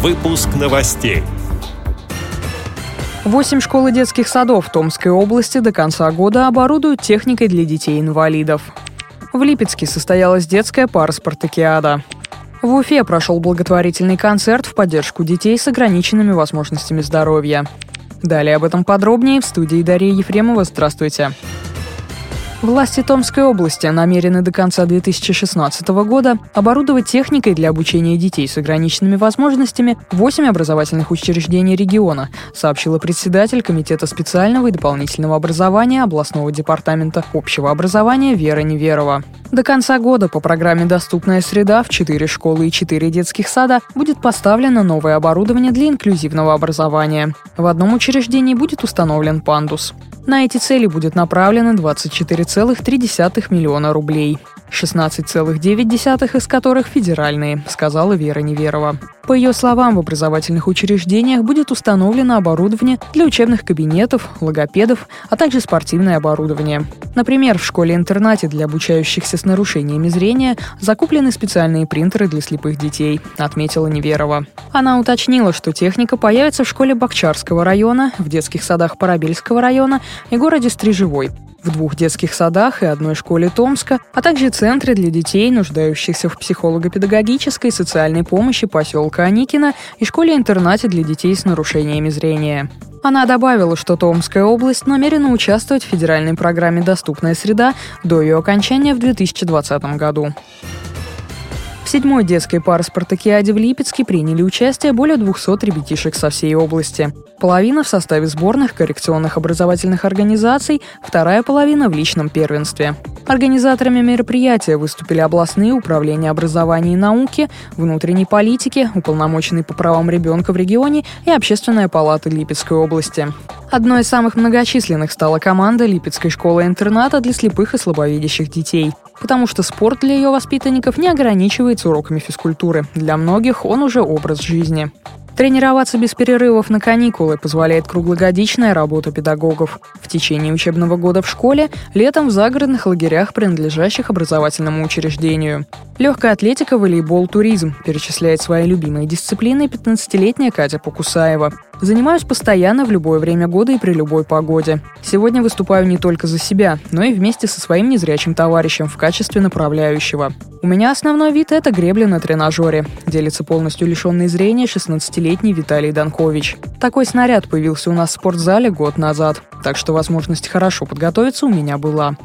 Выпуск новостей. Восемь школ и детских садов Томской области до конца года оборудуют техникой для детей-инвалидов. В Липецке состоялась детская пара «Спартакиада». В Уфе прошел благотворительный концерт в поддержку детей с ограниченными возможностями здоровья. Далее об этом подробнее в студии Дарья Ефремова. Здравствуйте. Власти Томской области намерены до конца 2016 года оборудовать техникой для обучения детей с ограниченными возможностями 8 образовательных учреждений региона, сообщила председатель Комитета специального и дополнительного образования областного департамента общего образования Вера Неверова. До конца года по программе «Доступная среда» в 4 школы и 4 детских сада будет поставлено новое оборудование для инклюзивного образования. В одном учреждении будет установлен пандус. На эти цели будет направлено 24,3 миллиона рублей. 16,9 из которых федеральные, сказала Вера Неверова. По ее словам, в образовательных учреждениях будет установлено оборудование для учебных кабинетов, логопедов, а также спортивное оборудование. Например, в школе-интернате для обучающихся с нарушениями зрения закуплены специальные принтеры для слепых детей, отметила Неверова. Она уточнила, что техника появится в школе Бакчарского района, в детских садах Парабельского района и городе Стрижевой в двух детских садах и одной школе Томска, а также центры для детей, нуждающихся в психолого-педагогической и социальной помощи поселка Аникина и школе-интернате для детей с нарушениями зрения. Она добавила, что Томская область намерена участвовать в федеральной программе «Доступная среда» до ее окончания в 2020 году. В седьмой детской параспартакиаде в Липецке приняли участие более 200 ребятишек со всей области. Половина в составе сборных коррекционных образовательных организаций, вторая половина в личном первенстве. Организаторами мероприятия выступили областные управления образования и науки, внутренней политики, уполномоченный по правам ребенка в регионе и Общественная палата Липецкой области. Одной из самых многочисленных стала команда Липецкой школы-интерната для слепых и слабовидящих детей потому что спорт для ее воспитанников не ограничивается уроками физкультуры. Для многих он уже образ жизни. Тренироваться без перерывов на каникулы позволяет круглогодичная работа педагогов. В течение учебного года в школе, летом в загородных лагерях, принадлежащих образовательному учреждению. Легкая атлетика, волейбол, туризм перечисляет свои любимые дисциплины 15-летняя Катя Покусаева. Занимаюсь постоянно в любое время года и при любой погоде. Сегодня выступаю не только за себя, но и вместе со своим незрячим товарищем в качестве направляющего. У меня основной вид – это гребля на тренажере. Делится полностью лишенный зрения 16-летний Виталий Данкович. Такой снаряд появился у нас в спортзале год назад, так что возможность хорошо подготовиться у меня была.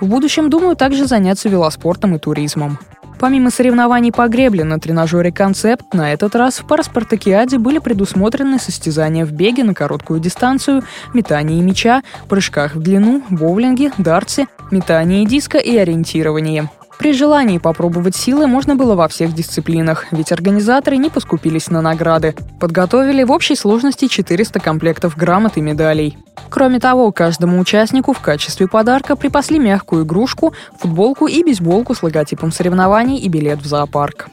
В будущем думаю также заняться велоспортом и туризмом. Помимо соревнований по гребле на тренажере «Концепт», на этот раз в параспартакиаде были предусмотрены состязания в беге на короткую дистанцию, метании мяча, прыжках в длину, боулинге, дартсе, метании диска и ориентировании. При желании попробовать силы можно было во всех дисциплинах, ведь организаторы не поскупились на награды. Подготовили в общей сложности 400 комплектов грамот и медалей. Кроме того, каждому участнику в качестве подарка припасли мягкую игрушку, футболку и бейсболку с логотипом соревнований и билет в зоопарк.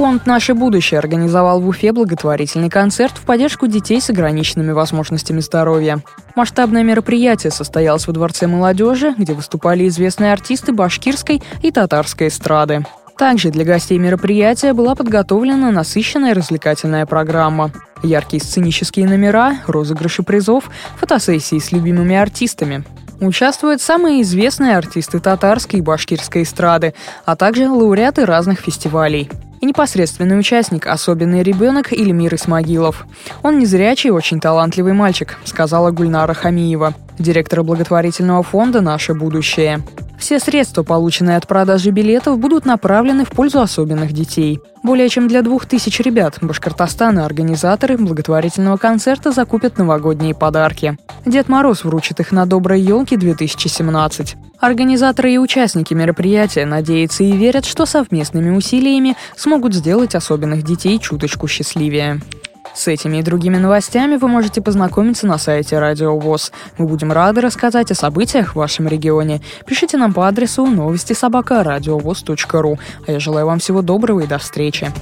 Фонд «Наше будущее» организовал в Уфе благотворительный концерт в поддержку детей с ограниченными возможностями здоровья. Масштабное мероприятие состоялось во Дворце молодежи, где выступали известные артисты башкирской и татарской эстрады. Также для гостей мероприятия была подготовлена насыщенная развлекательная программа. Яркие сценические номера, розыгрыши призов, фотосессии с любимыми артистами. Участвуют самые известные артисты татарской и башкирской эстрады, а также лауреаты разных фестивалей и непосредственный участник, особенный ребенок Ильмир Исмагилов. Он незрячий, очень талантливый мальчик, сказала Гульнара Хамиева, директор благотворительного фонда «Наше будущее». Все средства, полученные от продажи билетов, будут направлены в пользу особенных детей. Более чем для двух тысяч ребят Башкортостан и организаторы благотворительного концерта закупят новогодние подарки. Дед Мороз вручит их на доброй елке 2017. Организаторы и участники мероприятия надеются и верят, что совместными усилиями смогут сделать особенных детей чуточку счастливее. С этими и другими новостями вы можете познакомиться на сайте Радио ВОЗ. Мы будем рады рассказать о событиях в вашем регионе. Пишите нам по адресу новости собака. А я желаю вам всего доброго и до встречи.